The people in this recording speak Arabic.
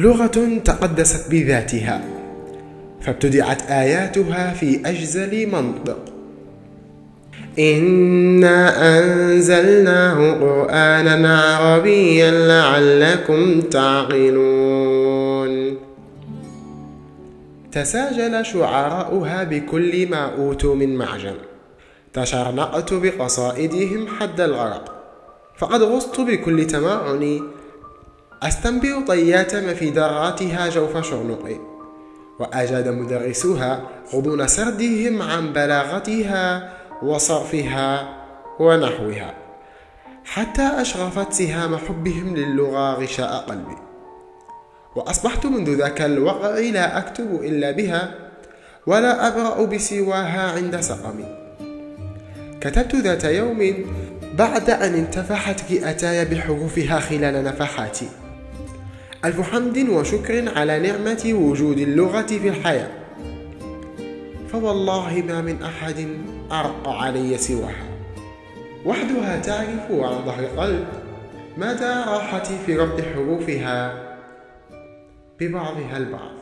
لغة تقدست بذاتها فابتدعت آياتها في أجزل منطق. إنا أنزلناه قرآنا عربيا لعلكم تعقلون. تساجل شعراؤها بكل ما أوتوا من معجم. تشرنقت بقصائدهم حد الغرق. فقد غصت بكل تمعني أستنبئ طياتم في دراتها جوف شرنقي وأجاد مدرسوها غضون سردهم عن بلاغتها وصرفها ونحوها حتى أشغفت سهام حبهم للغة غشاء قلبي. وأصبحت منذ ذاك الوقع لا أكتب إلا بها ولا أبرأ بسواها عند سقمي. كتبت ذات يوم بعد أن انتفحت كئتاي بحروفها خلال نفحاتي. ألف حمد وشكر على نعمة وجود اللغة في الحياة. فوالله ما من أحد أرق علي سواها. وحدها تعرف عن ظهر قلب مدى راحتي في ربط حروفها ببعضها البعض.